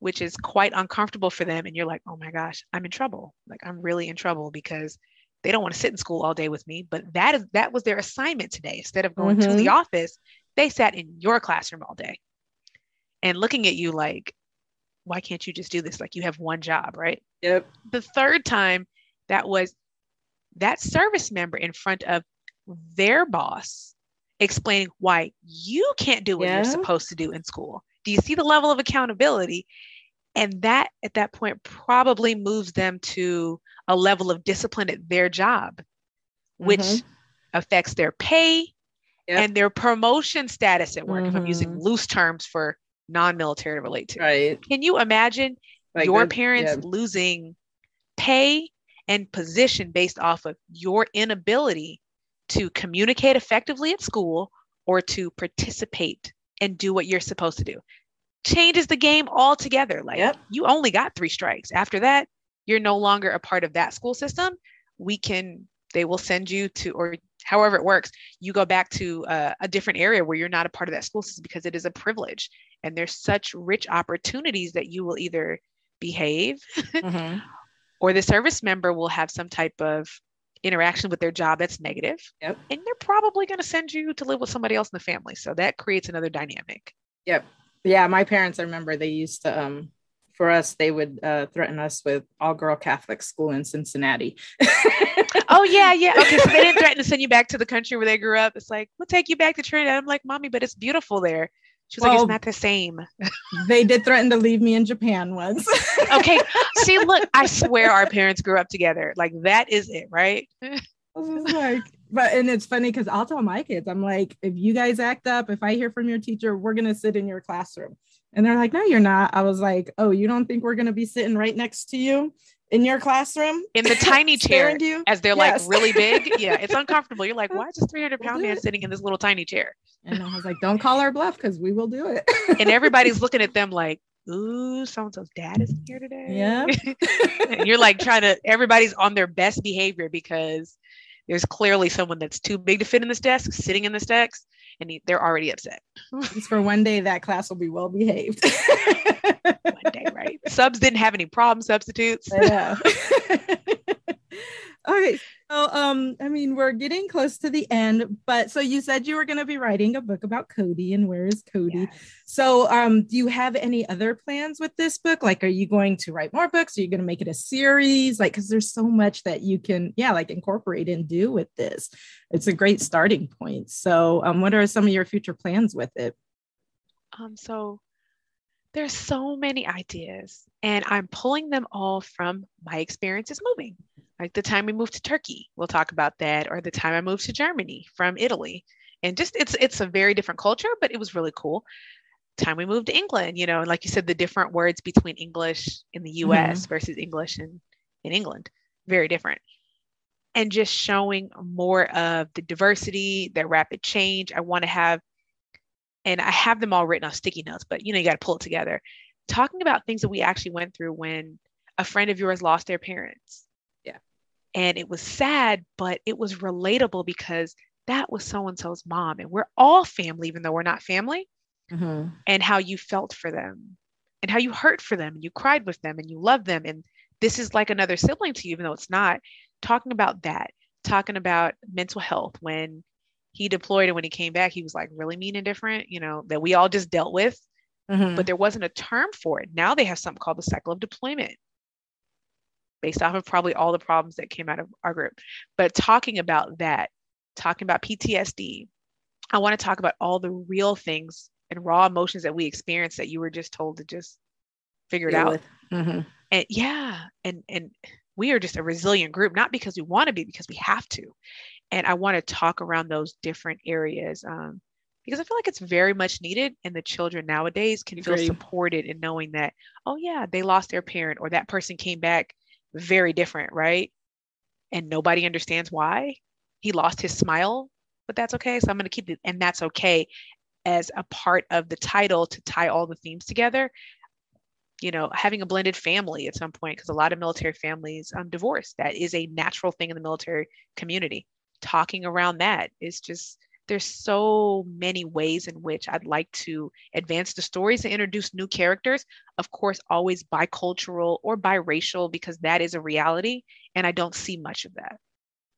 which is quite uncomfortable for them and you're like oh my gosh i'm in trouble like i'm really in trouble because they don't want to sit in school all day with me but that is that was their assignment today instead of going mm-hmm. to the mm-hmm. office they sat in your classroom all day and looking at you like why can't you just do this? Like you have one job, right? Yep. The third time, that was that service member in front of their boss explaining why you can't do what yeah. you're supposed to do in school. Do you see the level of accountability? And that at that point probably moves them to a level of discipline at their job, which mm-hmm. affects their pay yep. and their promotion status at work. Mm-hmm. If I'm using mm-hmm. loose terms for non-military to relate to. Right. Can you imagine like your parents yeah. losing pay and position based off of your inability to communicate effectively at school or to participate and do what you're supposed to do? Changes the game altogether. Like yep. you only got three strikes. After that, you're no longer a part of that school system. We can they will send you to or however it works you go back to uh, a different area where you're not a part of that school system because it is a privilege. And there's such rich opportunities that you will either behave mm-hmm. or the service member will have some type of interaction with their job that's negative. Yep. and they're probably going to send you to live with somebody else in the family. So that creates another dynamic. Yep. Yeah my parents i remember they used to um for us, they would uh, threaten us with all girl Catholic school in Cincinnati. oh yeah, yeah. Okay, so they didn't threaten to send you back to the country where they grew up. It's like we'll take you back to Trinidad. I'm like, mommy, but it's beautiful there. She's well, like, it's not the same. they did threaten to leave me in Japan once. okay, see, look, I swear our parents grew up together. Like that is it, right? like, but and it's funny because I'll tell my kids, I'm like, if you guys act up, if I hear from your teacher, we're gonna sit in your classroom. And they're like, no, you're not. I was like, oh, you don't think we're going to be sitting right next to you? in your classroom in the tiny chair you? as they're Yes. like really big. Yeah, it's uncomfortable. You're like, why is this 300 pound We'll man it. sitting in this little tiny chair? and i was like don't call our bluff because we will do it And everybody's looking at them like, ooh, so and so's dad is here today. Yeah. and you're like trying to, everybody's on their best behavior because there's clearly someone that's too big to fit in this desk, sitting in this desk, and he- they're already upset. For one day that class will be well behaved One day, right? Subs didn't have any problem substitutes. Know. okay. So um, I mean, we're getting close to the end, but so you said you were going to be writing a book about Cody and where is Cody? Yes. So um, do you have any other plans with this book? Like, are you going to write more books? Are you going to make it a series? Like, because there's so much that you can, yeah, like incorporate and do with this. It's a great starting point. So um, what are some of your future plans with it? Um, so there's so many ideas, and I'm pulling them all from my experiences moving. Like the time we moved to Turkey, we'll talk about that, or the time I moved to Germany from Italy. And just it's it's a very different culture, but it was really cool. Time we moved to England, you know, and like you said, the different words between English in the mm-hmm. US versus English in, in England, very different. And just showing more of the diversity, the rapid change. I want to have and I have them all written on sticky notes, but you know, you got to pull it together. Talking about things that we actually went through when a friend of yours lost their parents. And it was sad, but it was relatable because that was so and so's mom. And we're all family, even though we're not family, Mhm. and how you felt for them and how you hurt for them and you cried with them and you loved them. And this is like another sibling to you, even though it's not. Talking about that, talking about mental health when he deployed and when he came back, he was like really mean and different, you know, that we all just dealt with Mhm. but there wasn't a term for it. Now they have something called the cycle of deployment, based off of probably all the problems that came out of our group. But talking about that, talking about PTSD, I want to talk about all the real things and raw emotions that we experience that you were just told to just figure it Deal out. Mhm. And yeah, and and we are just a resilient group, not because we want to be, because we have to. And I want to talk around those different areas um, because I feel like it's very much needed, and the children nowadays can feel supported in knowing that, oh yeah, they lost their parent, or that person came back very different, right? And nobody understands why he lost his smile, but that's okay. So I'm going to keep it, and that's okay as a part of the title to tie all the themes together you know, having a blended family at some point, because a lot of military families um, divorce. That is a natural thing in the military community. Talking around that is just, there's so many ways in which I'd like to advance the stories and introduce new characters. Of course, always bicultural or biracial, because that is a reality. And I don't see much of that.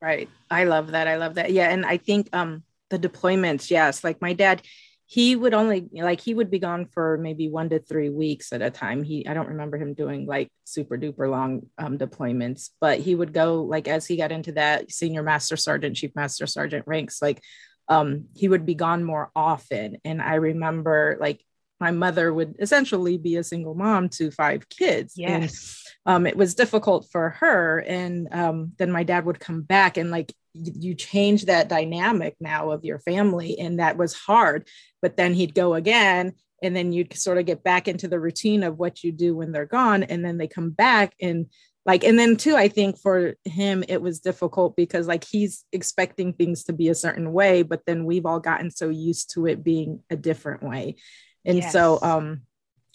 Right. I love that. I love that. Yeah. And I think um the deployments, yes. Like my dad, he would only like he would be gone for maybe one to three weeks at a time. He I don't remember him doing like super duper long um deployments, but he would go like as he got into that senior master sergeant, chief master sergeant ranks, like um he would be gone more often. And I remember like my mother would essentially be a single mom to five kids. And Yes. um, it was difficult for her. And um, then my dad would come back and like y- you change that dynamic now of your family. And that was hard. But then he'd go again. And then you'd sort of get back into the routine of what you do when they're gone. And then they come back and like, and then too, I think for him, it was difficult because like he's expecting things to be a certain way, but then we've all gotten so used to it being a different way. And so, um,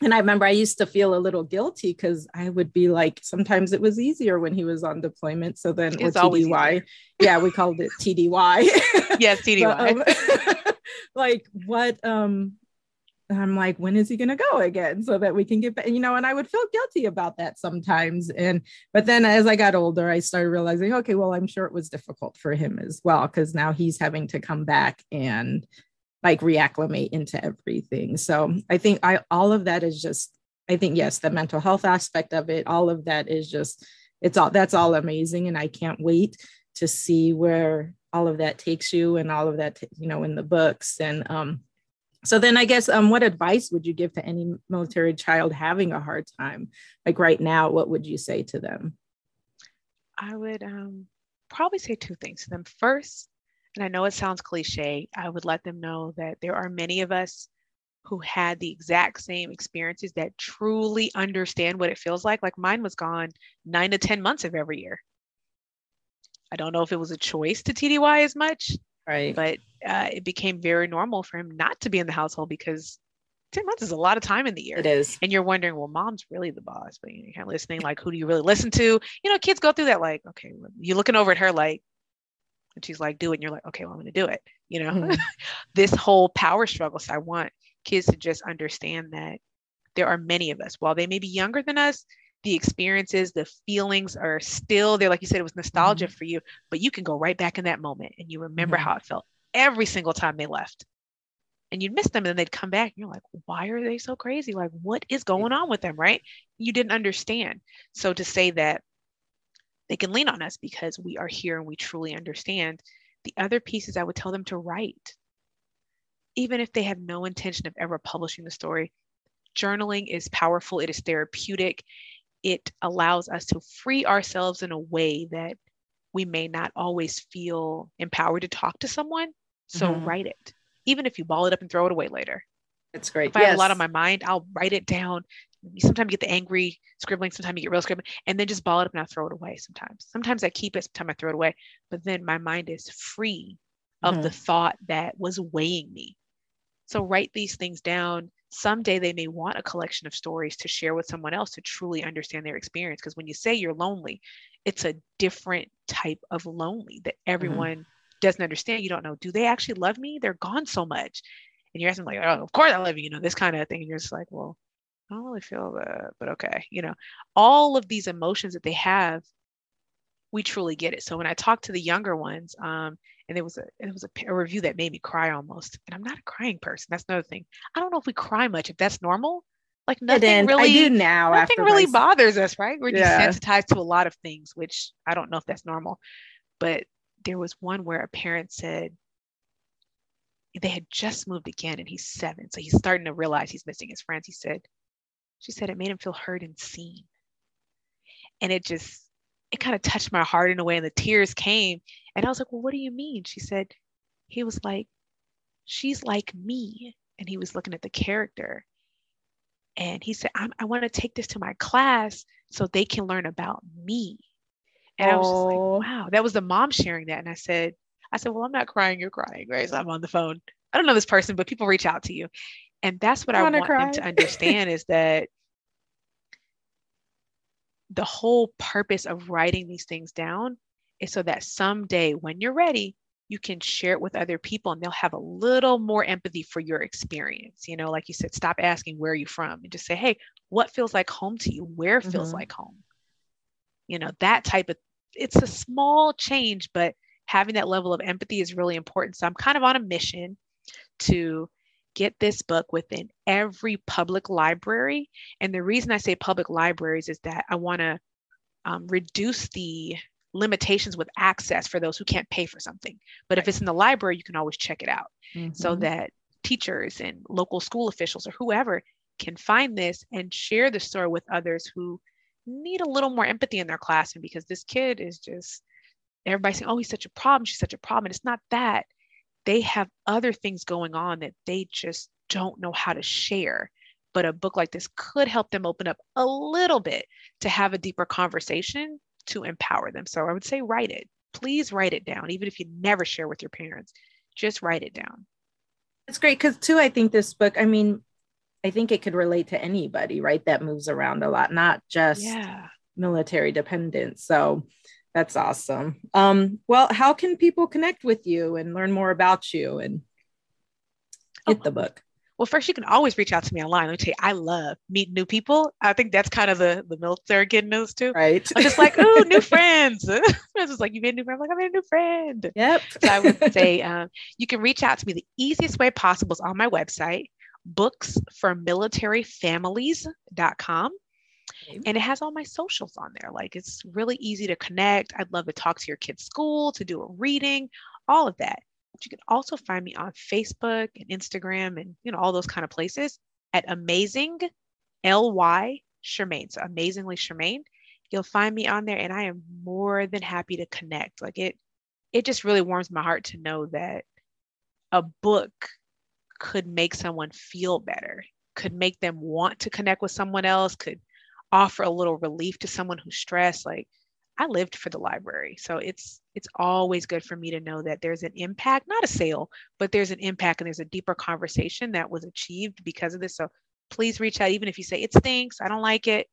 and I remember I used to feel a little guilty because I would be like, sometimes it was easier when he was on deployment. So then, It's always TDY. easier. Yeah, we called it TDY. Yes, TDY. But, um, like, what, um, I'm like, when is he going to go again so that we can get back? You know, and I would feel guilty about that sometimes. And, but then as I got older, I started realizing, okay, well, I'm sure it was difficult for him as well, because now he's having to come back and like reacclimate into everything. So I think I all of that is just I think yes, the mental health aspect of it, all of that is just it's all that's all amazing and I can't wait to see where all of that takes you and all of that you know in the books and um so then I guess um what advice would you give to any military child having a hard time like right now what would you say to them? I would um, probably say two things to them. First, and I know it sounds cliche, I would let them know that there are many of us who had the exact same experiences that truly understand what it feels like. Like mine was gone nine to 10 months of every year. I don't know if it was a choice to TDY as much, right? But uh, it became very normal for him not to be in the household because 10 months is a lot of time in the year. It is. And you're wondering, well, mom's really the boss, but you're kind of listening, like, who do you really listen to? You know, kids go through that, like, okay, you're looking over at her, like, and she's like, do it. And you're like, okay, well, I'm going to do it. You know, mm-hmm. this whole power struggle. So I want kids to just understand that there are many of us, while they may be younger than us, the experiences, the feelings are still there. Like you said, it was nostalgia mm-hmm. for you, but you can go right back in that moment and you remember mm-hmm. how it felt every single time they left. And you'd miss them and then they'd come back and you're like, why are they so crazy? Like, what is going on with them? Right. You didn't understand. So to say that they can lean on us because we are here and we truly understand. The other pieces I would tell them to write. Even if they have no intention of ever publishing the story, journaling is powerful, it is therapeutic, it allows us to free ourselves in a way that we may not always feel empowered to talk to someone. So mm-hmm. write it, even if you ball it up and throw it away later. That's great. If I have a lot on my mind, I'll write it down. Sometimes you get the angry scribbling, sometimes you get real scribbling, and then just ball it up and I throw it away sometimes. Sometimes I keep it, sometimes I throw it away. But then my mind is free of mm-hmm. the thought that was weighing me. So write these things down someday they may want a collection of stories to share with someone else to truly understand their experience. Because when you say you're lonely, it's a different type of lonely that mm-hmm. everyone mm-hmm. Doesn't understand. You don't know, do they actually love me? They're gone so much. And you're asking, like, oh, of course I love you, you know, this kind of thing. And you're just like, well, I don't really feel that, but okay. You know, all of these emotions that they have, we truly get it. So when I talk to the younger ones, um, and there was a it was a, a, review that made me cry almost. And I'm not a crying person. That's another thing. I don't know if we cry much. If that's normal, like nothing really. I do now. Nothing really my... bothers us, right? We're yeah. desensitized to a lot of things, which I don't know if that's normal. But there was one where a parent said they had just moved again, and he's seven, so he's starting to realize he's missing his friends. He said, she said it made him feel heard and seen, and it just it kind of touched my heart in a way, and the tears came and I was like, Well, what do you mean? She said, He was like, She's like me. And he was looking at the character. And he said, i want to take this to my class so they can learn about me. And I was just like, wow, that was the mom sharing that. And I said, I said, well, I'm not crying, you're crying, right? So I'm on the phone. I don't know this person, but people reach out to you. And that's what I, I want cry. them to understand is that the whole purpose of writing these things down is so that someday when you're ready, you can share it with other people and they'll have a little more empathy for your experience. You know, like you said, stop asking where are you from and just say, hey, what feels like home to you? Where feels mm-hmm. like home? You know, that type of it's a small change, but having that level of empathy is really important. So I'm kind of on a mission to get this book within every public library. And the reason I say public libraries is that I want to um, reduce the limitations with access for those who can't pay for something. But if it's in the library, you can always check it out mm-hmm. so that teachers and local school officials or whoever can find this and share the story with others who need a little more empathy in their classroom because this kid is just everybody's saying, oh, he's such a problem, she's such a problem. And it's not that. They have other things going on that they just don't know how to share. But a book like this could help them open up a little bit to have a deeper conversation to empower them. So I would say write it. Please write it down, even if you never share with your parents. Just write it down. It's great because, too, I think this book, I mean, I think it could relate to anybody, right? That moves around a lot, not just yeah. military dependents. So that's awesome. Um, well, how can people connect with you and learn more about you and get oh, the book? Well, first, you can always reach out to me online. Let me tell you, I love meeting new people. I think that's kind of the, the military getting those too. Right. I'm just like, oh, new friends. it's just like, you made a new friend. I'm like, I made a new friend. Yep. so I would say um, you can reach out to me. The easiest way possible is on my website, booksformilitaryfamilies.com. And it has all my socials on there. Like it's really easy to connect. I'd love to talk to your kid's school, to do a reading, all of that. But you can also find me on Facebook and Instagram and you know all those kind of places at amazing ly Shermaine. So amazingly Shermaine. You'll find me on there and I am more than happy to connect. Like it it just really warms my heart to know that a book could make someone feel better, could make them want to connect with someone else, could offer a little relief to someone who's stressed. Like I lived for the library. So it's it's always good for me to know that there's an impact, not a sale, but there's an impact and there's a deeper conversation that was achieved because of this. So please reach out, even if you say it stinks, I don't like it.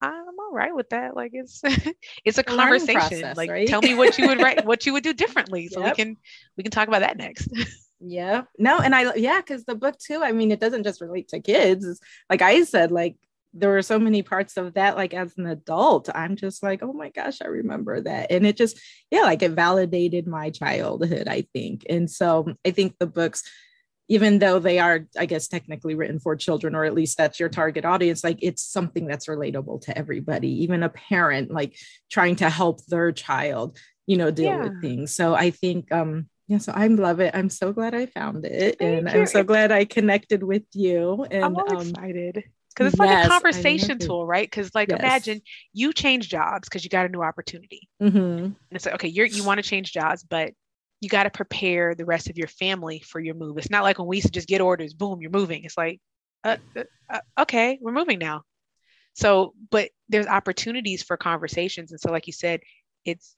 I'm all right with that. Like it's it's a conversation. Process, like right? tell me what you would write, what you would do differently, so yep. we can we can talk about that next. yeah. No, and I yeah, because the book too. I mean, it doesn't just relate to kids. Like I said, like there were so many parts of that like as an adult i'm just like oh my gosh i remember that and it just yeah like it validated my childhood i think and so i think the books even though they are i guess technically written for children or at least that's your target audience like it's something that's relatable to everybody even a parent like trying to help their child you know deal yeah. with things so i think um yeah so i love it i'm so glad i found it Thank and you. i'm so glad i connected with you and i'm all um, excited because it's like a conversation tool, right? Because like yes. imagine you change jobs because you got a new opportunity, mm-hmm. and it's like okay, you're you want to change jobs, but you got to prepare the rest of your family for your move. It's not like when we used to just get orders, boom, you're moving. It's like, uh, uh, uh, okay, we're moving now. So, but there's opportunities for conversations, and so like you said, it's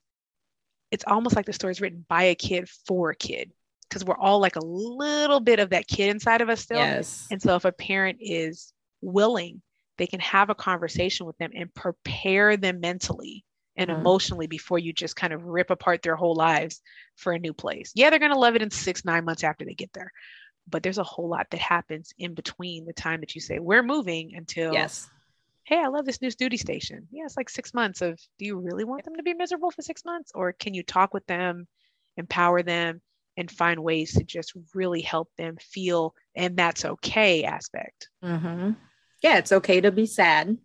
it's almost like the story is written by a kid for a kid because we're all like a little bit of that kid inside of us still. Yes. And so if a parent is willing, they can have a conversation with them and prepare them mentally and mm-hmm. emotionally before you just kind of rip apart their whole lives for a new place. Yeah, they're going to love it in six, nine months after they get there. But there's a whole lot that happens in between the time that you say, we're moving until, yes. Hey, I love this new duty station. Yeah, it's like six months of, do you really want them to be miserable for six months? Or can you talk with them, empower them, and find ways to just really help them feel, and that's okay aspect? Mm-hmm yeah, it's okay to be sad.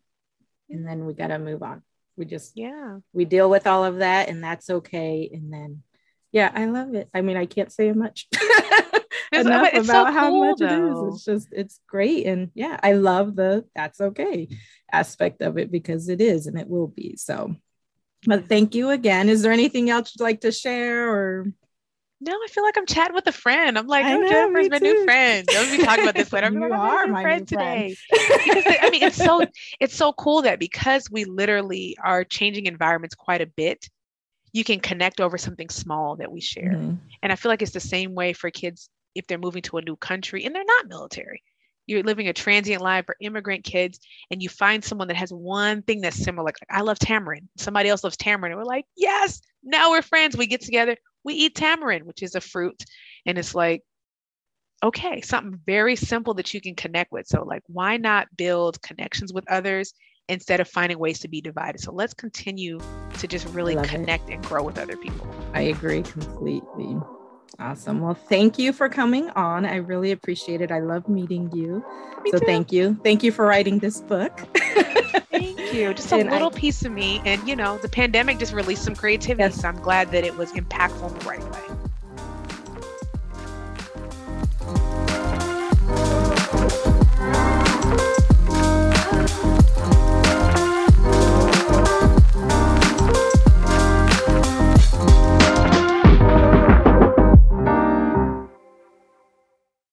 And then we got to move on. We just, yeah, we deal with all of that and that's okay. And then, yeah, I love it. I mean, I can't say much enough about so how much though. it is. It's just, it's great. And yeah, I love the that's okay aspect of it because it is and it will be. So, but thank you again. Is there anything else you'd like to share or? No, I feel like I'm chatting with a friend. I'm like, oh, know, Jennifer's my new friend. Don't be talking about this later. I'm you like, are my friend today. Friend. I mean, it's so it's so cool that because we literally are changing environments quite a bit, you can connect over something small that we share. Mm-hmm. And I feel like it's the same way for kids if they're moving to a new country and they're not military. You're living a transient life for immigrant kids, and you find someone that has one thing that's similar. Like, I love tamarind. Somebody else loves tamarind. And we're like, yes, now we're friends. We get together we eat tamarind, which is a fruit. And it's like, okay, something very simple that you can connect with. So, like, why not build connections with others instead of finding ways to be divided? So, let's continue to just really connect it. and grow with other people. I agree completely. Awesome. Well, thank you for coming on. I really appreciate it. I love meeting you. Me so, too. thank you. Thank you for writing this book. Thank you. Just a and little I, piece of me. And, you know, the pandemic just released some creativity. Yes. So I'm glad that it was impactful in the right way.